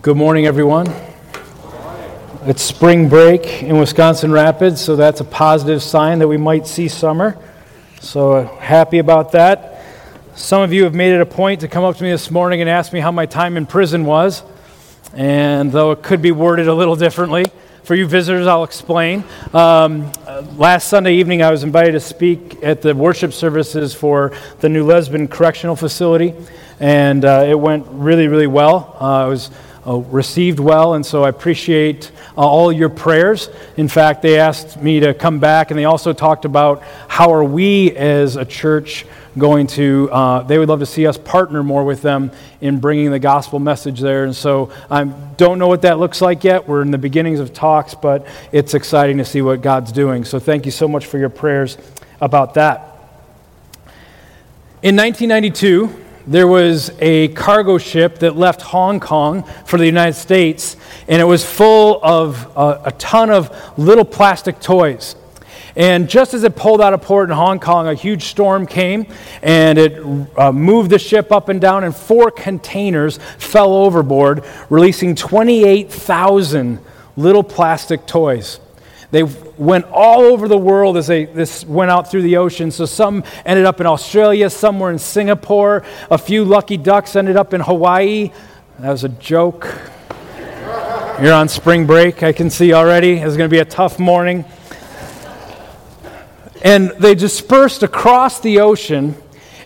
Good morning, everyone. It's spring break in Wisconsin Rapids, so that's a positive sign that we might see summer. So uh, happy about that. Some of you have made it a point to come up to me this morning and ask me how my time in prison was. And though it could be worded a little differently, for you visitors, I'll explain. Um, last Sunday evening, I was invited to speak at the worship services for the New Lisbon Correctional Facility, and uh, it went really, really well. Uh, it was uh, received well, and so I appreciate uh, all your prayers. In fact, they asked me to come back, and they also talked about how are we as a church going to, uh, they would love to see us partner more with them in bringing the gospel message there. And so I don't know what that looks like yet. We're in the beginnings of talks, but it's exciting to see what God's doing. So thank you so much for your prayers about that. In 1992, there was a cargo ship that left Hong Kong for the United States, and it was full of uh, a ton of little plastic toys. And just as it pulled out of port in Hong Kong, a huge storm came and it uh, moved the ship up and down, and four containers fell overboard, releasing 28,000 little plastic toys. They went all over the world as they this went out through the ocean. So some ended up in Australia, some were in Singapore, a few lucky ducks ended up in Hawaii. That was a joke. You're on spring break, I can see already. It's going to be a tough morning. And they dispersed across the ocean,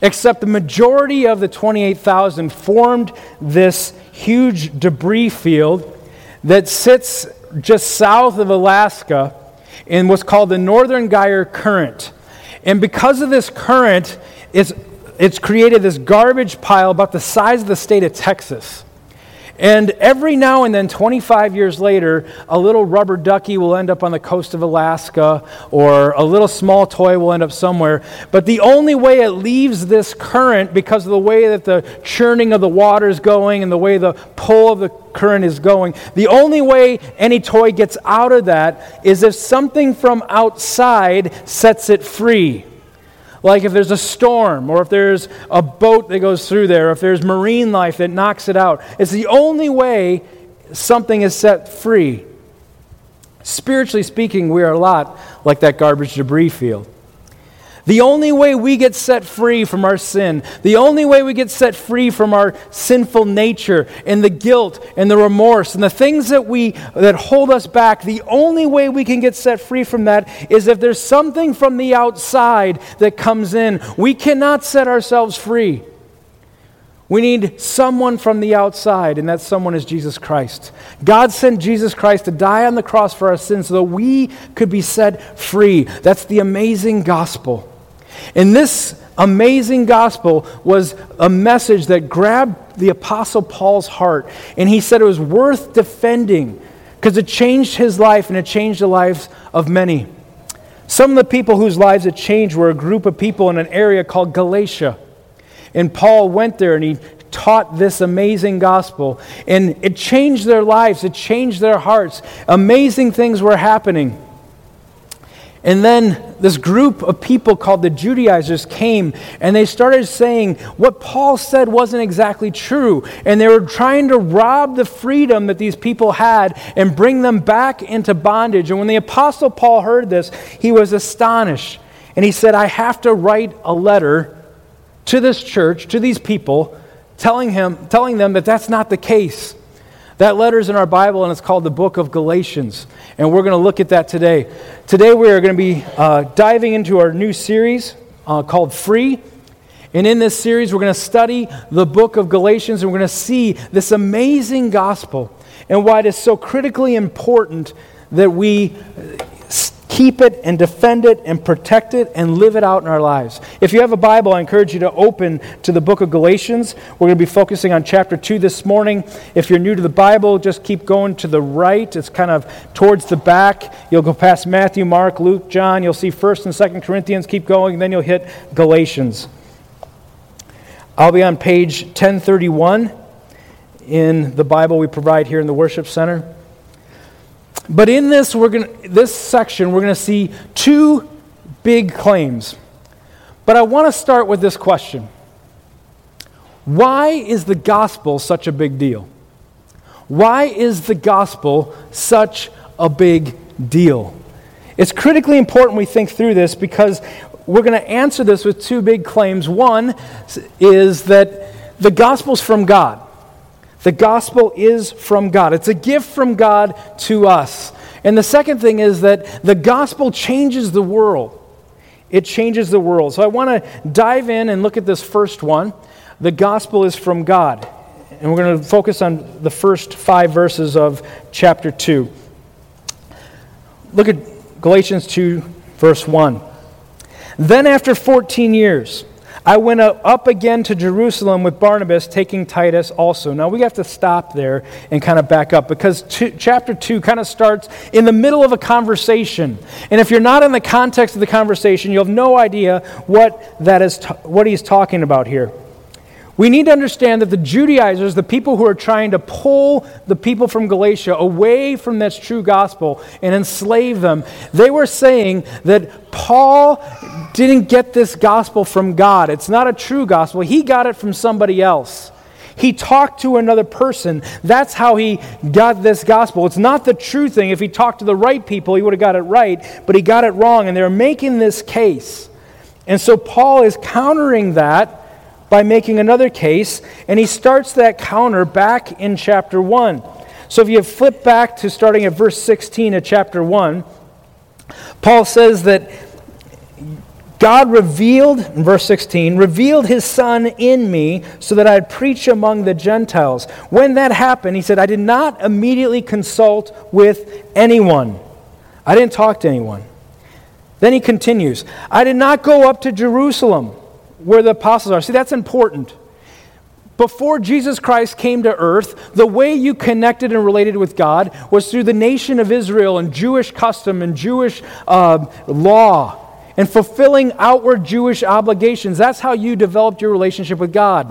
except the majority of the 28,000 formed this huge debris field that sits just south of Alaska in what's called the Northern Gyre Current. And because of this current, it's, it's created this garbage pile about the size of the state of Texas. And every now and then, 25 years later, a little rubber ducky will end up on the coast of Alaska, or a little small toy will end up somewhere. But the only way it leaves this current, because of the way that the churning of the water is going and the way the pull of the current is going, the only way any toy gets out of that is if something from outside sets it free. Like if there's a storm, or if there's a boat that goes through there, if there's marine life that knocks it out. It's the only way something is set free. Spiritually speaking, we are a lot like that garbage debris field. The only way we get set free from our sin, the only way we get set free from our sinful nature and the guilt and the remorse and the things that we that hold us back, the only way we can get set free from that is if there's something from the outside that comes in. We cannot set ourselves free. We need someone from the outside, and that someone is Jesus Christ. God sent Jesus Christ to die on the cross for our sins so that we could be set free. That's the amazing gospel. And this amazing gospel was a message that grabbed the Apostle Paul's heart. And he said it was worth defending because it changed his life and it changed the lives of many. Some of the people whose lives it changed were a group of people in an area called Galatia. And Paul went there and he taught this amazing gospel. And it changed their lives, it changed their hearts. Amazing things were happening. And then this group of people called the Judaizers came and they started saying what Paul said wasn't exactly true. And they were trying to rob the freedom that these people had and bring them back into bondage. And when the Apostle Paul heard this, he was astonished. And he said, I have to write a letter to this church, to these people, telling, him, telling them that that's not the case. That letter is in our Bible, and it's called the book of Galatians. And we're going to look at that today. Today, we are going to be uh, diving into our new series uh, called Free. And in this series, we're going to study the book of Galatians, and we're going to see this amazing gospel and why it is so critically important that we keep it and defend it and protect it and live it out in our lives. If you have a Bible, I encourage you to open to the book of Galatians. We're going to be focusing on chapter 2 this morning. If you're new to the Bible, just keep going to the right. It's kind of towards the back. You'll go past Matthew, Mark, Luke, John. You'll see 1st and 2nd Corinthians. Keep going, then you'll hit Galatians. I'll be on page 1031 in the Bible we provide here in the worship center. But in this, we're gonna, this section, we're going to see two big claims. But I want to start with this question Why is the gospel such a big deal? Why is the gospel such a big deal? It's critically important we think through this because we're going to answer this with two big claims. One is that the gospel's from God. The gospel is from God. It's a gift from God to us. And the second thing is that the gospel changes the world. It changes the world. So I want to dive in and look at this first one. The gospel is from God. And we're going to focus on the first five verses of chapter 2. Look at Galatians 2, verse 1. Then, after 14 years, I went up again to Jerusalem with Barnabas, taking Titus also. Now, we have to stop there and kind of back up because two, chapter 2 kind of starts in the middle of a conversation. And if you're not in the context of the conversation, you'll have no idea what, that is what he's talking about here. We need to understand that the Judaizers, the people who are trying to pull the people from Galatia away from this true gospel and enslave them, they were saying that Paul didn't get this gospel from God. It's not a true gospel. He got it from somebody else. He talked to another person. That's how he got this gospel. It's not the true thing. If he talked to the right people, he would have got it right, but he got it wrong. And they're making this case. And so Paul is countering that by making another case, and he starts that counter back in chapter 1. So if you flip back to starting at verse 16 of chapter 1, Paul says that God revealed, in verse 16, revealed his Son in me so that I'd preach among the Gentiles. When that happened, he said, I did not immediately consult with anyone. I didn't talk to anyone. Then he continues, I did not go up to Jerusalem where the apostles are. See, that's important. Before Jesus Christ came to earth, the way you connected and related with God was through the nation of Israel and Jewish custom and Jewish uh, law and fulfilling outward Jewish obligations. That's how you developed your relationship with God.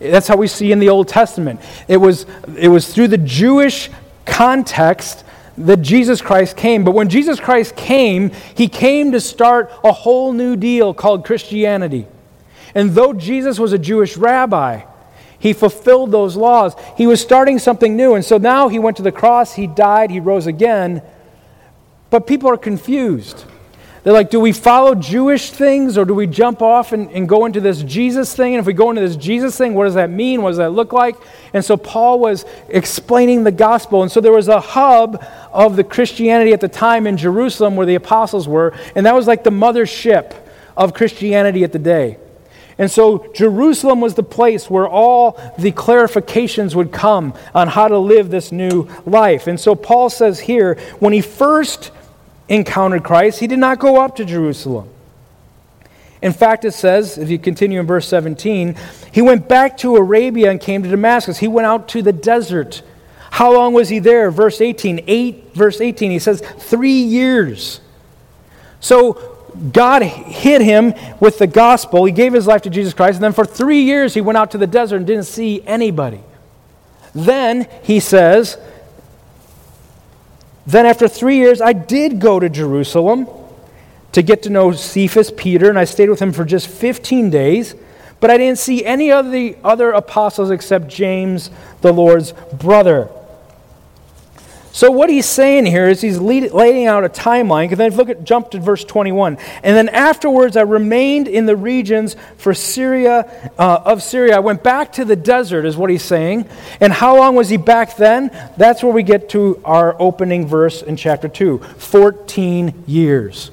That's how we see in the Old Testament. It was, it was through the Jewish context that Jesus Christ came. But when Jesus Christ came, he came to start a whole new deal called Christianity. And though Jesus was a Jewish rabbi, he fulfilled those laws. He was starting something new. And so now he went to the cross, he died, he rose again. But people are confused. They're like, do we follow Jewish things or do we jump off and, and go into this Jesus thing? And if we go into this Jesus thing, what does that mean? What does that look like? And so Paul was explaining the gospel. And so there was a hub of the Christianity at the time in Jerusalem where the apostles were. And that was like the mothership of Christianity at the day. And so Jerusalem was the place where all the clarifications would come on how to live this new life. And so Paul says here, when he first encountered Christ, he did not go up to Jerusalem. In fact, it says, if you continue in verse 17, he went back to Arabia and came to Damascus. He went out to the desert. How long was he there? Verse 18. 8, verse 18, he says, three years. So God hit him with the gospel. He gave his life to Jesus Christ. And then for three years, he went out to the desert and didn't see anybody. Then he says, Then after three years, I did go to Jerusalem to get to know Cephas, Peter, and I stayed with him for just 15 days. But I didn't see any of the other apostles except James, the Lord's brother. So what he's saying here is he's laying out a timeline. And then look at jump to verse 21. And then afterwards, I remained in the regions for Syria uh, of Syria. I went back to the desert, is what he's saying. And how long was he back then? That's where we get to our opening verse in chapter 2 14 years.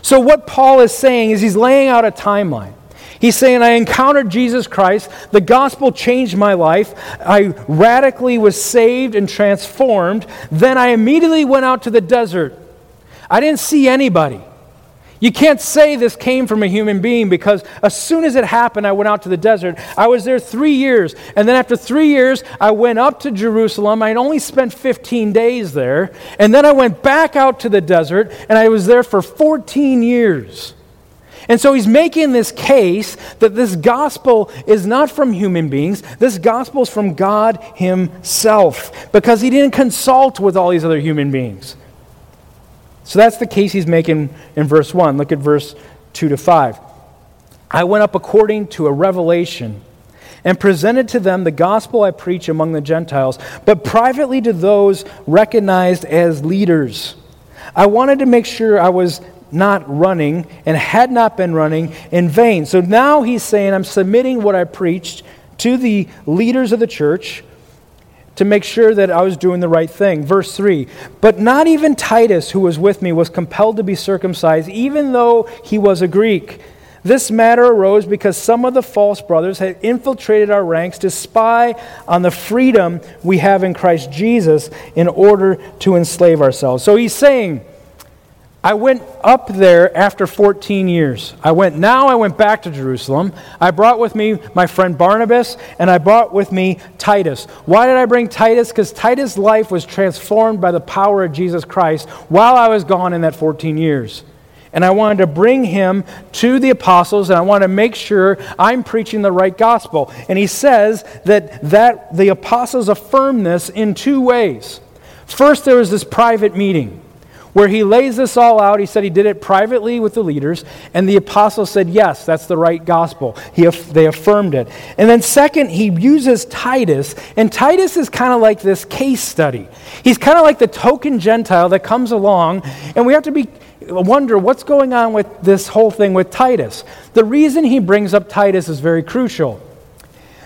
So what Paul is saying is he's laying out a timeline. He's saying, I encountered Jesus Christ. The gospel changed my life. I radically was saved and transformed. Then I immediately went out to the desert. I didn't see anybody. You can't say this came from a human being because as soon as it happened, I went out to the desert. I was there three years. And then after three years, I went up to Jerusalem. I only spent 15 days there. And then I went back out to the desert, and I was there for 14 years. And so he's making this case that this gospel is not from human beings. This gospel is from God himself because he didn't consult with all these other human beings. So that's the case he's making in verse 1. Look at verse 2 to 5. I went up according to a revelation, and presented to them the gospel I preach among the Gentiles, but privately to those recognized as leaders. I wanted to make sure I was not running and had not been running in vain. So now he's saying, I'm submitting what I preached to the leaders of the church to make sure that I was doing the right thing. Verse 3 But not even Titus, who was with me, was compelled to be circumcised, even though he was a Greek. This matter arose because some of the false brothers had infiltrated our ranks to spy on the freedom we have in Christ Jesus in order to enslave ourselves. So he's saying, I went up there after 14 years. I went now I went back to Jerusalem. I brought with me my friend Barnabas and I brought with me Titus. Why did I bring Titus? Cuz Titus' life was transformed by the power of Jesus Christ while I was gone in that 14 years. And I wanted to bring him to the apostles and I want to make sure I'm preaching the right gospel. And he says that that the apostles affirm this in two ways. First there was this private meeting where he lays this all out. He said he did it privately with the leaders, and the apostles said, Yes, that's the right gospel. He, they affirmed it. And then, second, he uses Titus, and Titus is kind of like this case study. He's kind of like the token Gentile that comes along, and we have to be wonder what's going on with this whole thing with Titus. The reason he brings up Titus is very crucial.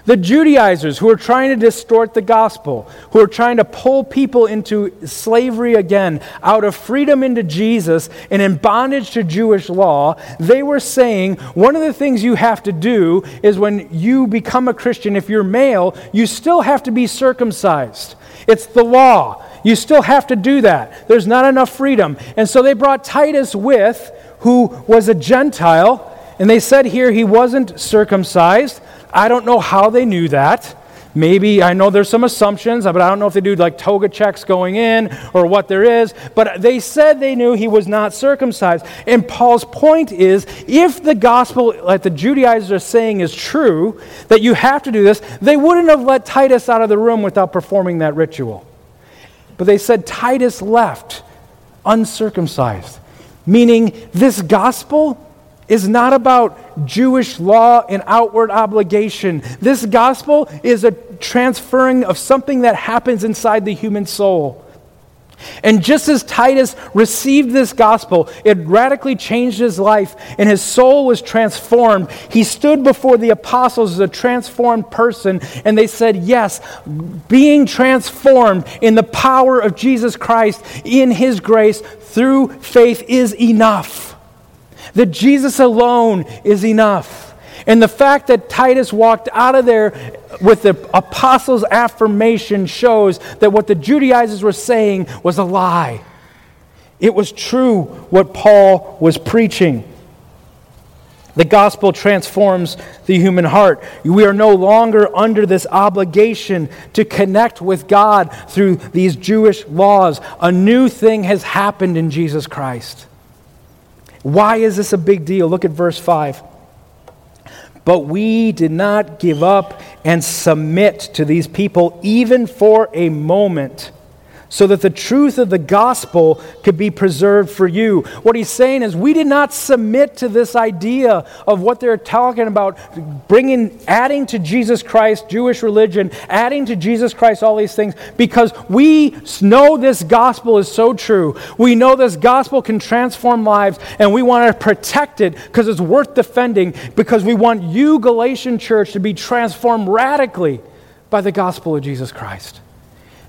The Judaizers who are trying to distort the gospel, who are trying to pull people into slavery again, out of freedom into Jesus and in bondage to Jewish law, they were saying one of the things you have to do is when you become a Christian, if you're male, you still have to be circumcised. It's the law. You still have to do that. There's not enough freedom. And so they brought Titus with, who was a Gentile, and they said here he wasn't circumcised. I don't know how they knew that. Maybe, I know there's some assumptions, but I don't know if they do like toga checks going in or what there is. But they said they knew he was not circumcised. And Paul's point is if the gospel, like the Judaizers are saying, is true, that you have to do this, they wouldn't have let Titus out of the room without performing that ritual. But they said Titus left uncircumcised, meaning this gospel is not about Jewish law and outward obligation. This gospel is a transferring of something that happens inside the human soul. And just as Titus received this gospel, it radically changed his life and his soul was transformed. He stood before the apostles as a transformed person, and they said, Yes, being transformed in the power of Jesus Christ, in his grace, through faith is enough that Jesus alone is enough. And the fact that Titus walked out of there with the apostles' affirmation shows that what the Judaizers were saying was a lie. It was true what Paul was preaching. The gospel transforms the human heart. We are no longer under this obligation to connect with God through these Jewish laws. A new thing has happened in Jesus Christ. Why is this a big deal? Look at verse 5. But we did not give up and submit to these people even for a moment so that the truth of the gospel could be preserved for you. What he's saying is, we did not submit to this idea of what they're talking about, bringing, adding to Jesus Christ Jewish religion, adding to Jesus Christ all these things, because we know this gospel is so true. We know this gospel can transform lives, and we want to protect it because it's worth defending, because we want you, Galatian church, to be transformed radically by the gospel of Jesus Christ.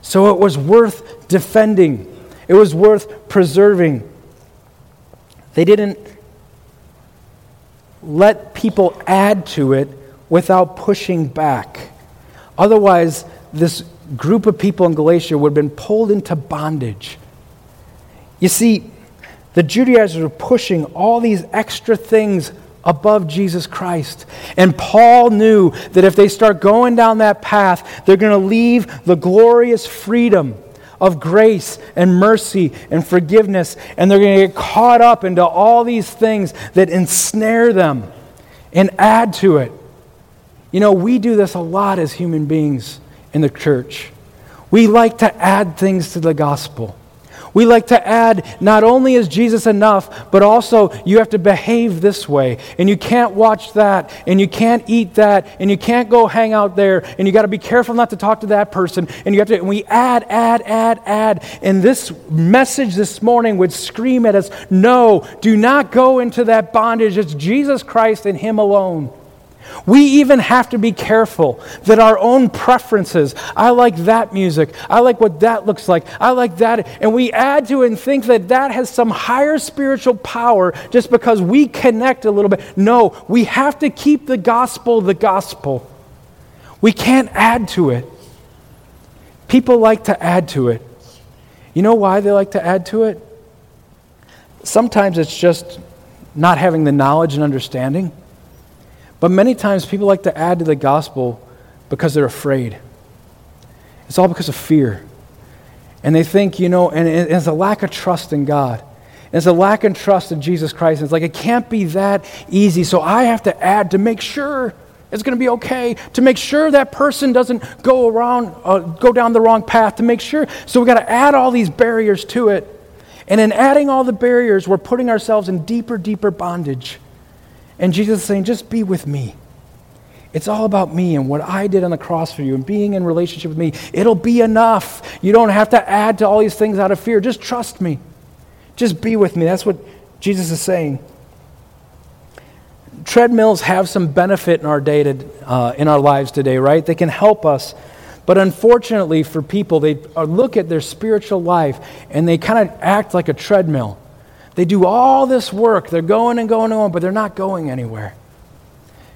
So it was worth defending, it was worth preserving. They didn't let people add to it without pushing back. Otherwise, this group of people in Galatia would have been pulled into bondage. You see, the Judaizers were pushing all these extra things above Jesus Christ. And Paul knew that if they start going down that path, they're going to leave the glorious freedom of grace and mercy and forgiveness, and they're going to get caught up into all these things that ensnare them and add to it. You know, we do this a lot as human beings in the church. We like to add things to the gospel. We like to add not only is Jesus enough, but also you have to behave this way. And you can't watch that, and you can't eat that, and you can't go hang out there, and you got to be careful not to talk to that person. And you have to, and we add, add, add, add. And this message this morning would scream at us no, do not go into that bondage. It's Jesus Christ and Him alone. We even have to be careful that our own preferences, I like that music, I like what that looks like, I like that, and we add to it and think that that has some higher spiritual power just because we connect a little bit. No, we have to keep the gospel the gospel. We can't add to it. People like to add to it. You know why they like to add to it? Sometimes it's just not having the knowledge and understanding. But many times people like to add to the gospel because they're afraid. It's all because of fear. And they think, you know, and it's a lack of trust in God. It's a lack of trust in Jesus Christ. And it's like, it can't be that easy. So I have to add to make sure it's going to be okay, to make sure that person doesn't go around, uh, go down the wrong path, to make sure. So we've got to add all these barriers to it. And in adding all the barriers, we're putting ourselves in deeper, deeper bondage. And Jesus is saying, just be with me. It's all about me and what I did on the cross for you and being in relationship with me. It'll be enough. You don't have to add to all these things out of fear. Just trust me. Just be with me. That's what Jesus is saying. Treadmills have some benefit in our day to, uh, in our lives today, right? They can help us. But unfortunately for people, they uh, look at their spiritual life and they kind of act like a treadmill. They do all this work. They're going and going and going, but they're not going anywhere.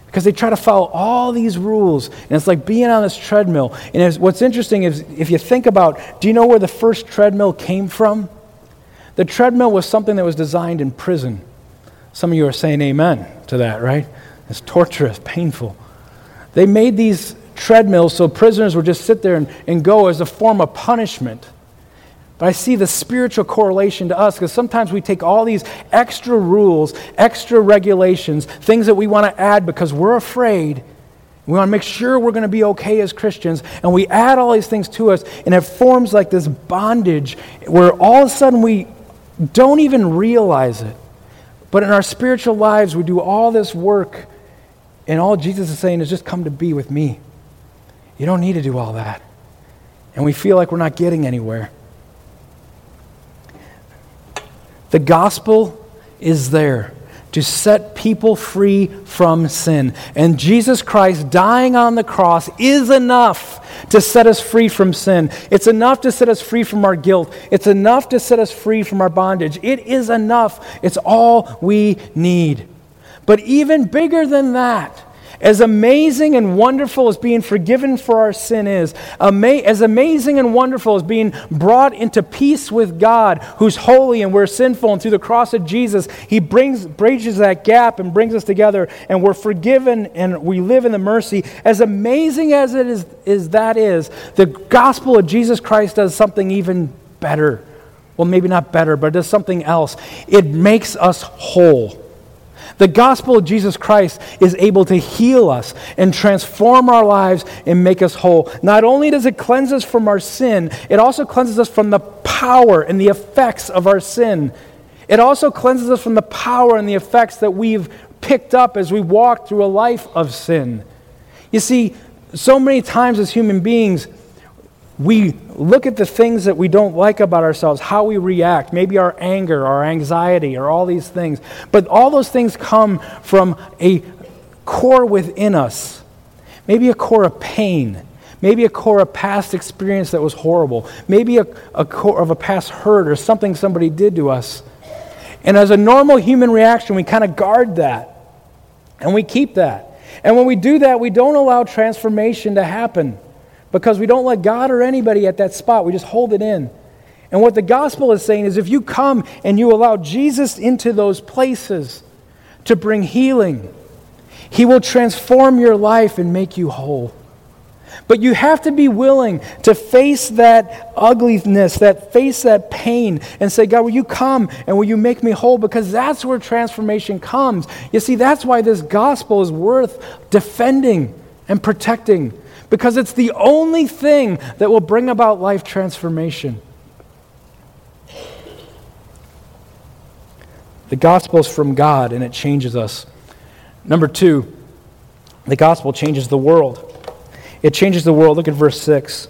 Because they try to follow all these rules. And it's like being on this treadmill. And what's interesting is if you think about do you know where the first treadmill came from? The treadmill was something that was designed in prison. Some of you are saying amen to that, right? It's torturous, painful. They made these treadmills so prisoners would just sit there and, and go as a form of punishment. But I see the spiritual correlation to us because sometimes we take all these extra rules, extra regulations, things that we want to add because we're afraid. We want to make sure we're going to be okay as Christians, and we add all these things to us, and it forms like this bondage where all of a sudden we don't even realize it. But in our spiritual lives, we do all this work, and all Jesus is saying is just come to be with me. You don't need to do all that. And we feel like we're not getting anywhere. The gospel is there to set people free from sin. And Jesus Christ dying on the cross is enough to set us free from sin. It's enough to set us free from our guilt. It's enough to set us free from our bondage. It is enough. It's all we need. But even bigger than that, as amazing and wonderful as being forgiven for our sin is, ama- as amazing and wonderful as being brought into peace with God, who's holy and we're sinful, and through the cross of Jesus, He brings, bridges that gap and brings us together, and we're forgiven and we live in the mercy. As amazing as it is, is that is, the gospel of Jesus Christ does something even better. Well, maybe not better, but it does something else. It makes us whole. The gospel of Jesus Christ is able to heal us and transform our lives and make us whole. Not only does it cleanse us from our sin, it also cleanses us from the power and the effects of our sin. It also cleanses us from the power and the effects that we've picked up as we walk through a life of sin. You see, so many times as human beings, we look at the things that we don't like about ourselves, how we react, maybe our anger, our anxiety, or all these things. But all those things come from a core within us. Maybe a core of pain. Maybe a core of past experience that was horrible. Maybe a, a core of a past hurt or something somebody did to us. And as a normal human reaction, we kind of guard that. And we keep that. And when we do that, we don't allow transformation to happen because we don't let God or anybody at that spot. We just hold it in. And what the gospel is saying is if you come and you allow Jesus into those places to bring healing, he will transform your life and make you whole. But you have to be willing to face that ugliness, that face that pain, and say, God, will you come and will you make me whole? Because that's where transformation comes. You see, that's why this gospel is worth defending and protecting because it's the only thing that will bring about life transformation. The gospel is from God and it changes us. Number two, the gospel changes the world. It changes the world. Look at verse 6.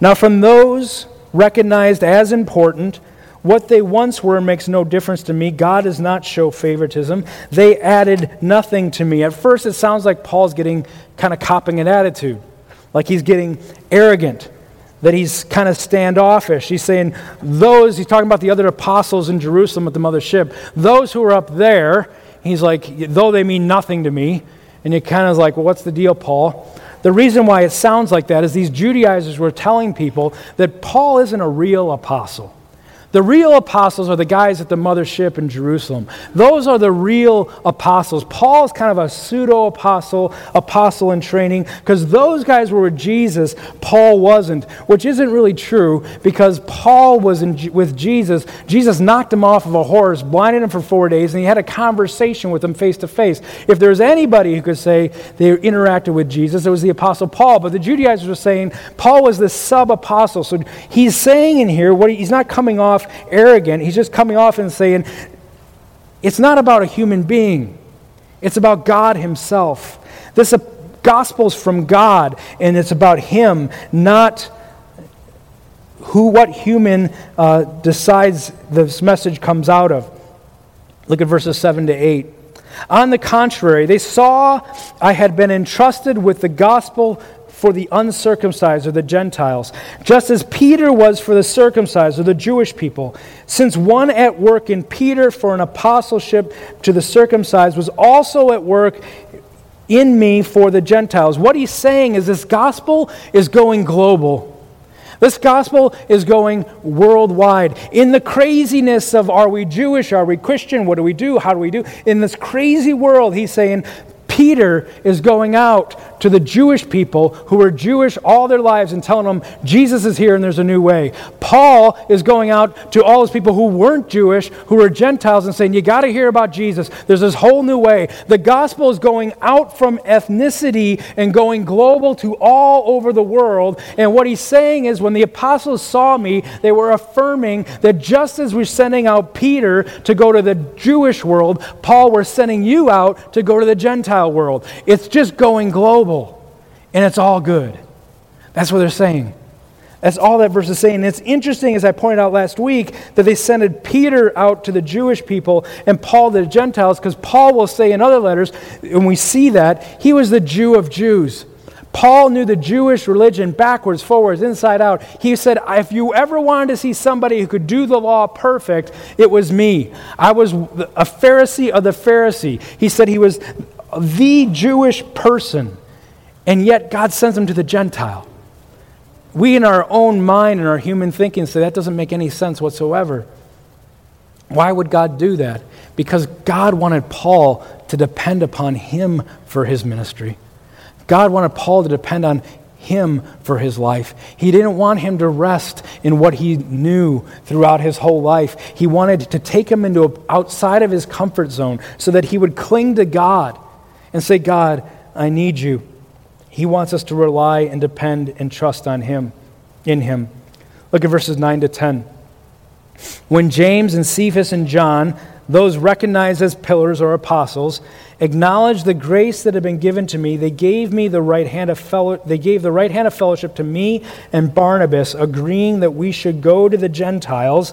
Now, from those recognized as important, what they once were makes no difference to me. God does not show favoritism. They added nothing to me. At first, it sounds like Paul's getting kind of copping an attitude, like he's getting arrogant that he's kind of standoffish. He's saying, those, he's talking about the other apostles in Jerusalem at the mothership, those who are up there, he's like, though they mean nothing to me. And you kind of like, well, what's the deal, Paul? The reason why it sounds like that is these Judaizers were telling people that Paul isn't a real apostle. The real apostles are the guys at the mothership in Jerusalem. Those are the real apostles. Paul's kind of a pseudo apostle, apostle in training, because those guys were with Jesus, Paul wasn't, which isn't really true because Paul was in, with Jesus. Jesus knocked him off of a horse, blinded him for four days, and he had a conversation with him face to face. If there's anybody who could say they interacted with Jesus, it was the apostle Paul. But the Judaizers were saying Paul was the sub apostle. So he's saying in here, what he, he's not coming off arrogant. He's just coming off and saying, it's not about a human being, it's about God Himself. This uh, gospel's from God, and it's about Him, not who, what human uh, decides this message comes out of. Look at verses 7 to 8. On the contrary, they saw I had been entrusted with the gospel for the uncircumcised or the Gentiles, just as Peter was for the circumcised or the Jewish people. Since one at work in Peter for an apostleship to the circumcised was also at work in me for the Gentiles. What he's saying is this gospel is going global. This gospel is going worldwide. In the craziness of are we Jewish? Are we Christian? What do we do? How do we do? In this crazy world, he's saying Peter is going out to the Jewish people who were Jewish all their lives and telling them Jesus is here and there's a new way. Paul is going out to all those people who weren't Jewish, who were Gentiles, and saying, You got to hear about Jesus. There's this whole new way. The gospel is going out from ethnicity and going global to all over the world. And what he's saying is, when the apostles saw me, they were affirming that just as we're sending out Peter to go to the Jewish world, Paul, we're sending you out to go to the Gentile Gentile world. It's just going global, and it's all good. That's what they're saying. That's all that verse is saying. And it's interesting, as I pointed out last week, that they sent Peter out to the Jewish people and Paul to the Gentiles, because Paul will say in other letters, and we see that, he was the Jew of Jews. Paul knew the Jewish religion backwards, forwards, inside out. He said, If you ever wanted to see somebody who could do the law perfect, it was me. I was a Pharisee of the Pharisee. He said he was the Jewish person, and yet God sends him to the Gentile. We, in our own mind and our human thinking, say that doesn't make any sense whatsoever. Why would God do that? Because God wanted Paul to depend upon him for his ministry. God wanted Paul to depend on him for his life. He didn't want him to rest in what he knew throughout his whole life. He wanted to take him into a, outside of his comfort zone so that he would cling to God and say, God, I need you. He wants us to rely and depend and trust on Him, in Him. Look at verses 9 to 10. When James and Cephas and John, those recognized as pillars or apostles, acknowledged the grace that had been given to me, they gave me the right hand of fellow, they gave the right hand of fellowship to me and Barnabas, agreeing that we should go to the Gentiles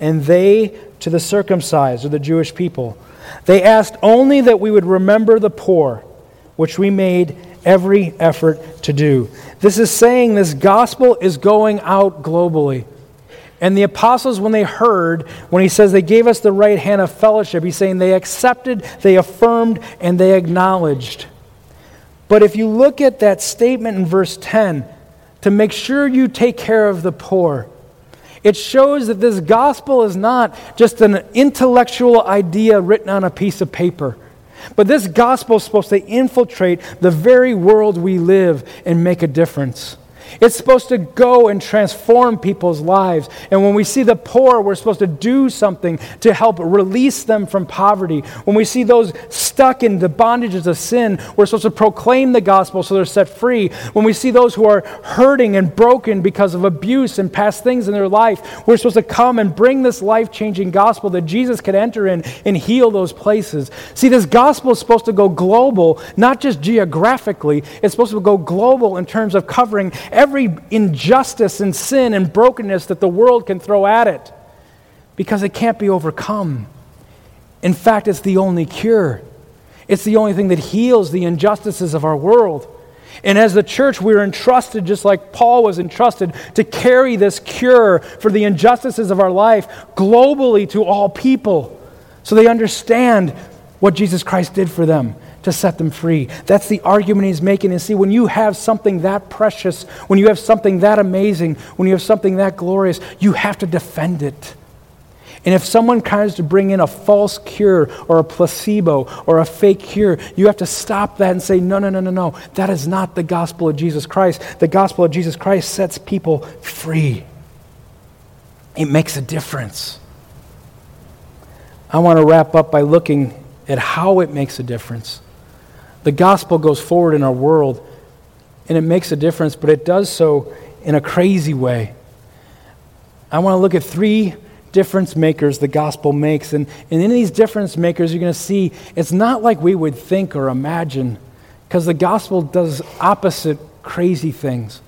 and they to the circumcised or the Jewish people. They asked only that we would remember the poor, which we made every effort to do. This is saying this gospel is going out globally. And the apostles, when they heard, when he says they gave us the right hand of fellowship, he's saying they accepted, they affirmed, and they acknowledged. But if you look at that statement in verse 10, to make sure you take care of the poor, it shows that this gospel is not just an intellectual idea written on a piece of paper. But this gospel is supposed to infiltrate the very world we live and make a difference. It's supposed to go and transform people's lives. And when we see the poor, we're supposed to do something to help release them from poverty. When we see those stuck in the bondages of sin, we're supposed to proclaim the gospel so they're set free. When we see those who are hurting and broken because of abuse and past things in their life, we're supposed to come and bring this life changing gospel that Jesus could enter in and heal those places. See, this gospel is supposed to go global, not just geographically, it's supposed to go global in terms of covering every injustice and sin and brokenness that the world can throw at it because it can't be overcome. In fact, it's the only cure. It's the only thing that heals the injustices of our world. And as the church, we're entrusted, just like Paul was entrusted, to carry this cure for the injustices of our life globally to all people so they understand what Jesus Christ did for them to set them free. That's the argument he's making. And see, when you have something that precious, when you have something that amazing, when you have something that glorious, you have to defend it. And if someone tries to bring in a false cure or a placebo or a fake cure, you have to stop that and say, no, no, no, no, no. That is not the gospel of Jesus Christ. The gospel of Jesus Christ sets people free, it makes a difference. I want to wrap up by looking at how it makes a difference. The gospel goes forward in our world, and it makes a difference, but it does so in a crazy way. I want to look at three difference makers the gospel makes. And, and in these difference makers, you're going to see it's not like we would think or imagine, because the gospel does opposite crazy things.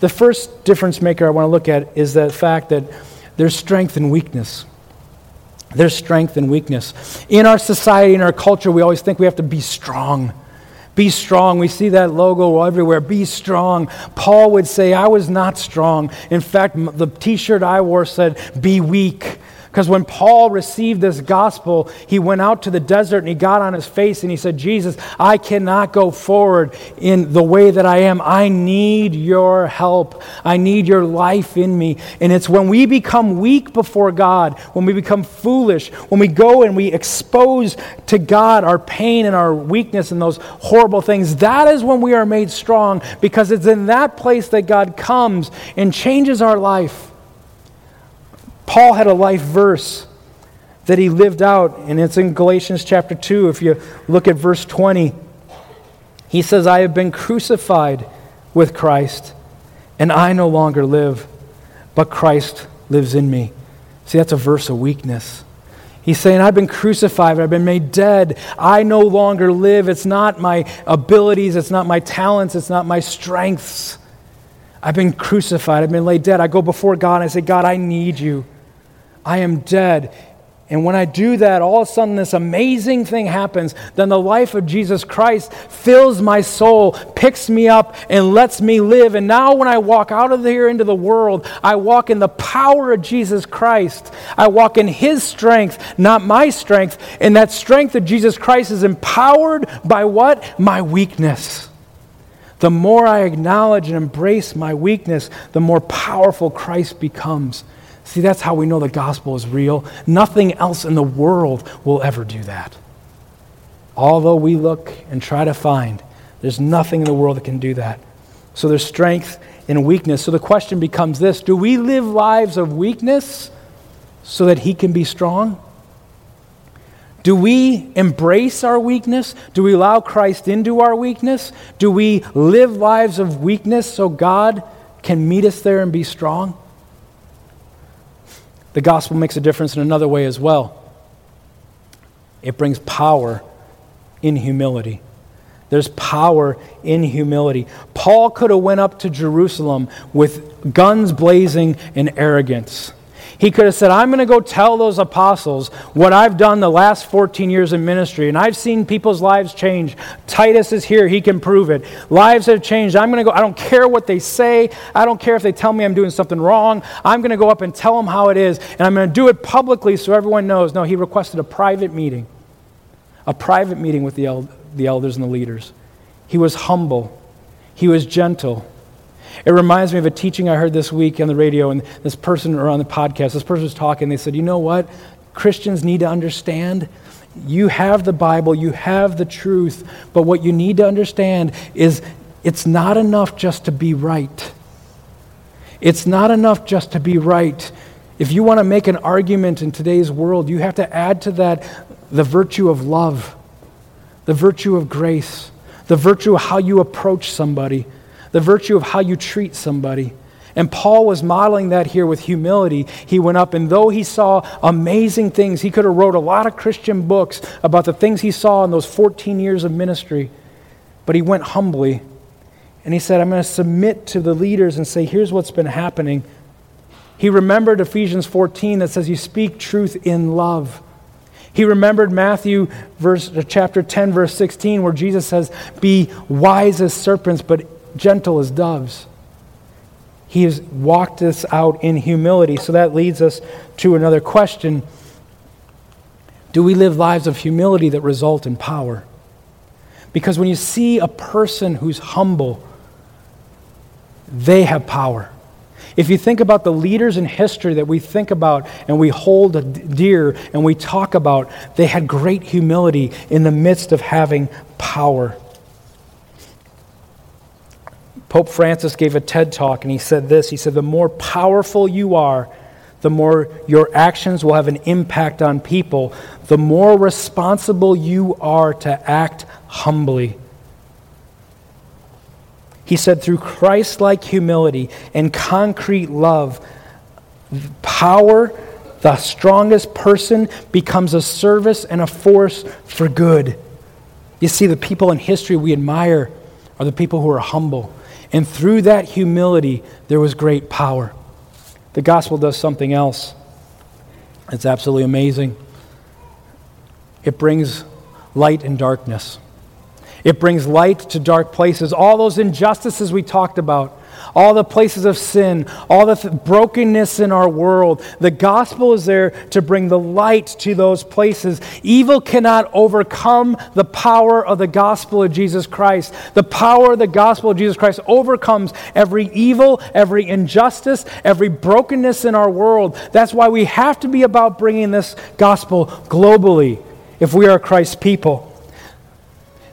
The first difference maker I want to look at is the fact that there's strength and weakness. There's strength and weakness. In our society, in our culture, we always think we have to be strong. Be strong. We see that logo everywhere. Be strong. Paul would say, I was not strong. In fact, the t shirt I wore said, Be weak. Because when Paul received this gospel, he went out to the desert and he got on his face and he said, Jesus, I cannot go forward in the way that I am. I need your help. I need your life in me. And it's when we become weak before God, when we become foolish, when we go and we expose to God our pain and our weakness and those horrible things, that is when we are made strong because it's in that place that God comes and changes our life. Paul had a life verse that he lived out, and it's in Galatians chapter 2. If you look at verse 20, he says, I have been crucified with Christ, and I no longer live, but Christ lives in me. See, that's a verse of weakness. He's saying, I've been crucified, I've been made dead. I no longer live. It's not my abilities, it's not my talents, it's not my strengths. I've been crucified, I've been laid dead. I go before God and I say, God, I need you. I am dead. And when I do that, all of a sudden this amazing thing happens. Then the life of Jesus Christ fills my soul, picks me up, and lets me live. And now when I walk out of here into the world, I walk in the power of Jesus Christ. I walk in His strength, not my strength. And that strength of Jesus Christ is empowered by what? My weakness. The more I acknowledge and embrace my weakness, the more powerful Christ becomes. See, that's how we know the gospel is real. Nothing else in the world will ever do that. Although we look and try to find, there's nothing in the world that can do that. So there's strength and weakness. So the question becomes this Do we live lives of weakness so that He can be strong? Do we embrace our weakness? Do we allow Christ into our weakness? Do we live lives of weakness so God can meet us there and be strong? The gospel makes a difference in another way as well. It brings power in humility. There's power in humility. Paul could have went up to Jerusalem with guns blazing and arrogance. He could have said, I'm going to go tell those apostles what I've done the last 14 years in ministry, and I've seen people's lives change. Titus is here, he can prove it. Lives have changed. I'm going to go, I don't care what they say. I don't care if they tell me I'm doing something wrong. I'm going to go up and tell them how it is, and I'm going to do it publicly so everyone knows. No, he requested a private meeting, a private meeting with the, el- the elders and the leaders. He was humble, he was gentle. It reminds me of a teaching I heard this week on the radio, and this person, or on the podcast, this person was talking. They said, You know what? Christians need to understand you have the Bible, you have the truth, but what you need to understand is it's not enough just to be right. It's not enough just to be right. If you want to make an argument in today's world, you have to add to that the virtue of love, the virtue of grace, the virtue of how you approach somebody, the virtue of how you treat somebody. And Paul was modeling that here with humility. He went up, and though he saw amazing things, he could have wrote a lot of Christian books about the things he saw in those 14 years of ministry. But he went humbly, and he said, I'm going to submit to the leaders and say, here's what's been happening. He remembered Ephesians 14 that says, You speak truth in love. He remembered Matthew verse, chapter 10, verse 16, where Jesus says, Be wise as serpents, but gentle as doves. He has walked us out in humility. So that leads us to another question Do we live lives of humility that result in power? Because when you see a person who's humble, they have power. If you think about the leaders in history that we think about and we hold dear and we talk about, they had great humility in the midst of having power. Pope Francis gave a TED talk and he said this He said, The more powerful you are, the more your actions will have an impact on people, the more responsible you are to act humbly. He said, through Christ like humility and concrete love, power, the strongest person, becomes a service and a force for good. You see, the people in history we admire are the people who are humble. And through that humility, there was great power. The gospel does something else. It's absolutely amazing. It brings light and darkness. It brings light to dark places. All those injustices we talked about, all the places of sin, all the th- brokenness in our world. The gospel is there to bring the light to those places. Evil cannot overcome the power of the gospel of Jesus Christ. The power of the gospel of Jesus Christ overcomes every evil, every injustice, every brokenness in our world. That's why we have to be about bringing this gospel globally if we are Christ's people.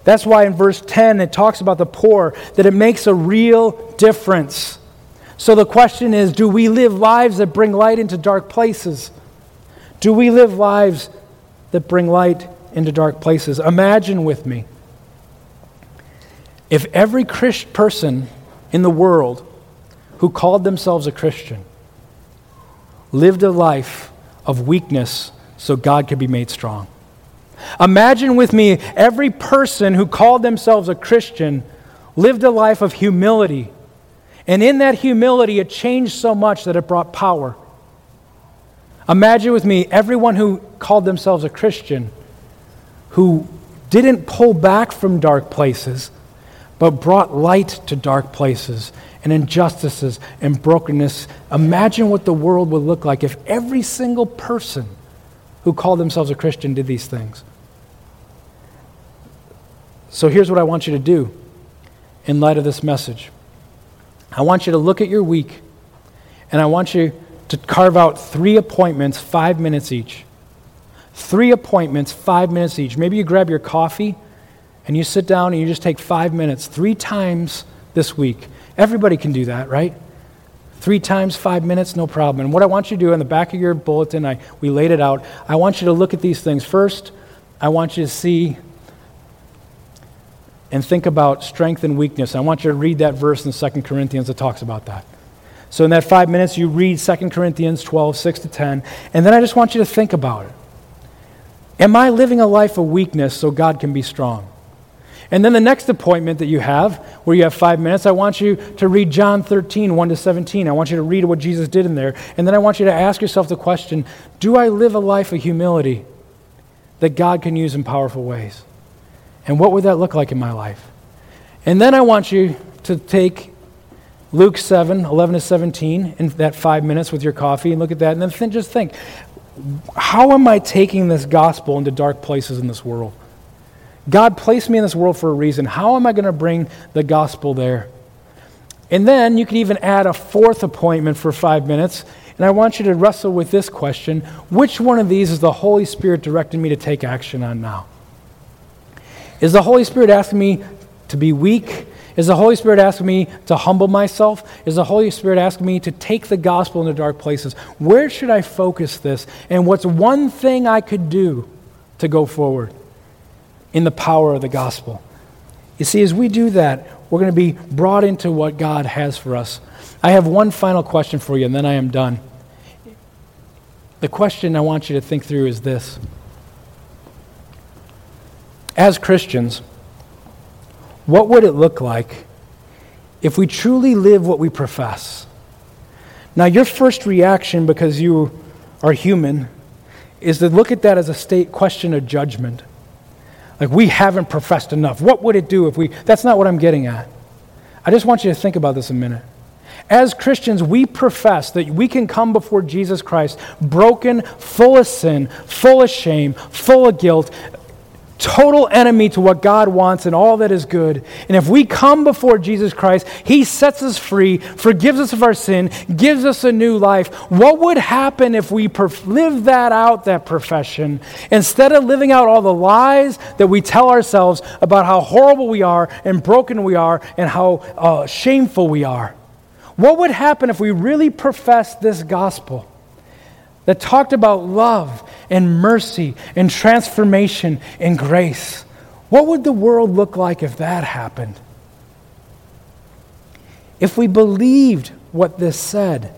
That's why in verse 10 it talks about the poor, that it makes a real difference. So the question is do we live lives that bring light into dark places? Do we live lives that bring light into dark places? Imagine with me if every Christ person in the world who called themselves a Christian lived a life of weakness so God could be made strong. Imagine with me every person who called themselves a Christian lived a life of humility. And in that humility, it changed so much that it brought power. Imagine with me everyone who called themselves a Christian who didn't pull back from dark places, but brought light to dark places and injustices and brokenness. Imagine what the world would look like if every single person who called themselves a Christian did these things. So here's what I want you to do in light of this message I want you to look at your week, and I want you to carve out three appointments, five minutes each. Three appointments, five minutes each. Maybe you grab your coffee and you sit down and you just take five minutes, three times this week. Everybody can do that, right? Three times five minutes, no problem. And what I want you to do in the back of your bulletin, I, we laid it out. I want you to look at these things. First, I want you to see and think about strength and weakness. I want you to read that verse in 2 Corinthians that talks about that. So, in that five minutes, you read 2 Corinthians 12, 6 to 10, and then I just want you to think about it. Am I living a life of weakness so God can be strong? And then the next appointment that you have, where you have five minutes, I want you to read John 13, 1 to 17. I want you to read what Jesus did in there. And then I want you to ask yourself the question Do I live a life of humility that God can use in powerful ways? And what would that look like in my life? And then I want you to take Luke 7, 11 to 17, in that five minutes with your coffee, and look at that. And then th- just think how am I taking this gospel into dark places in this world? God placed me in this world for a reason. How am I going to bring the gospel there? And then you could even add a fourth appointment for five minutes. And I want you to wrestle with this question Which one of these is the Holy Spirit directing me to take action on now? Is the Holy Spirit asking me to be weak? Is the Holy Spirit asking me to humble myself? Is the Holy Spirit asking me to take the gospel into dark places? Where should I focus this? And what's one thing I could do to go forward in the power of the gospel? You see, as we do that, we're going to be brought into what God has for us. I have one final question for you, and then I am done. The question I want you to think through is this As Christians, what would it look like if we truly live what we profess? Now, your first reaction, because you are human, is to look at that as a state question of judgment. Like, we haven't professed enough. What would it do if we. That's not what I'm getting at. I just want you to think about this a minute. As Christians, we profess that we can come before Jesus Christ broken, full of sin, full of shame, full of guilt, total enemy to what God wants and all that is good. And if we come before Jesus Christ, He sets us free, forgives us of our sin, gives us a new life. What would happen if we perf- live that out, that profession, instead of living out all the lies that we tell ourselves about how horrible we are and broken we are and how uh, shameful we are? What would happen if we really professed this gospel? That talked about love and mercy and transformation and grace. What would the world look like if that happened? If we believed what this said.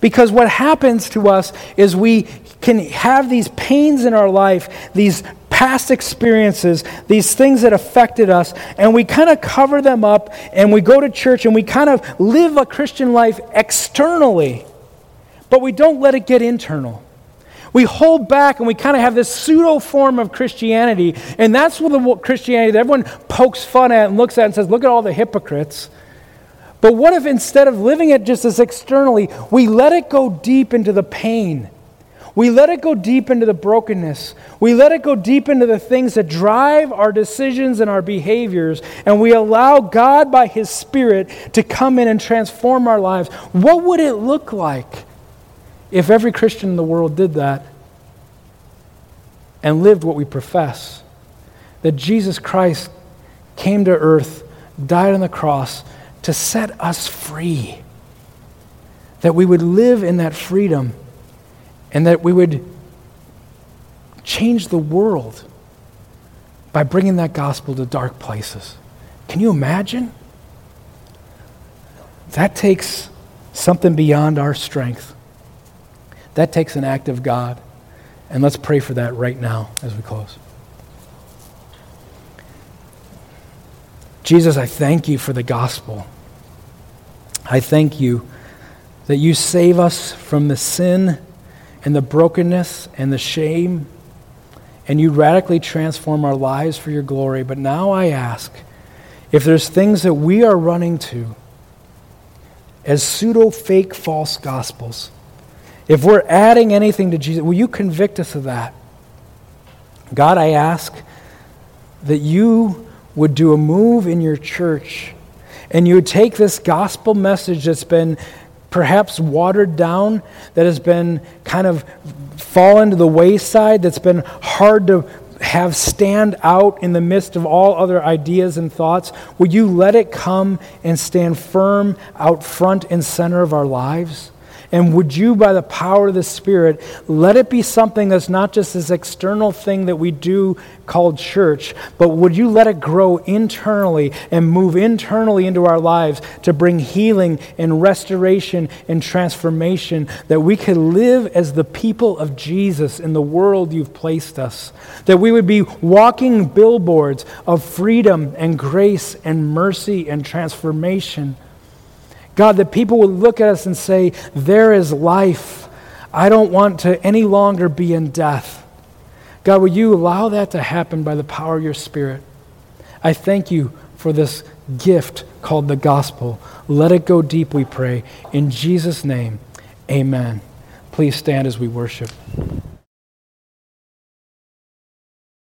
Because what happens to us is we can have these pains in our life, these past experiences, these things that affected us, and we kind of cover them up and we go to church and we kind of live a Christian life externally but we don't let it get internal. We hold back and we kind of have this pseudo form of Christianity, and that's what the Christianity that everyone pokes fun at and looks at and says, Look at all the hypocrites. But what if instead of living it just as externally, we let it go deep into the pain? We let it go deep into the brokenness. We let it go deep into the things that drive our decisions and our behaviors, and we allow God by His Spirit to come in and transform our lives. What would it look like if every Christian in the world did that and lived what we profess, that Jesus Christ came to earth, died on the cross to set us free, that we would live in that freedom and that we would change the world by bringing that gospel to dark places. Can you imagine? That takes something beyond our strength. That takes an act of God. And let's pray for that right now as we close. Jesus, I thank you for the gospel. I thank you that you save us from the sin and the brokenness and the shame, and you radically transform our lives for your glory. But now I ask if there's things that we are running to as pseudo fake false gospels if we're adding anything to Jesus, will you convict us of that? God, I ask that you would do a move in your church and you would take this gospel message that's been perhaps watered down, that has been kind of fallen to the wayside, that's been hard to have stand out in the midst of all other ideas and thoughts? Would you let it come and stand firm out front and center of our lives? And would you, by the power of the Spirit, let it be something that's not just this external thing that we do called church, but would you let it grow internally and move internally into our lives to bring healing and restoration and transformation that we could live as the people of Jesus in the world you've placed us? That we would be walking billboards of freedom and grace and mercy and transformation God, that people would look at us and say, There is life. I don't want to any longer be in death. God, will you allow that to happen by the power of your Spirit? I thank you for this gift called the gospel. Let it go deep, we pray. In Jesus' name, amen. Please stand as we worship.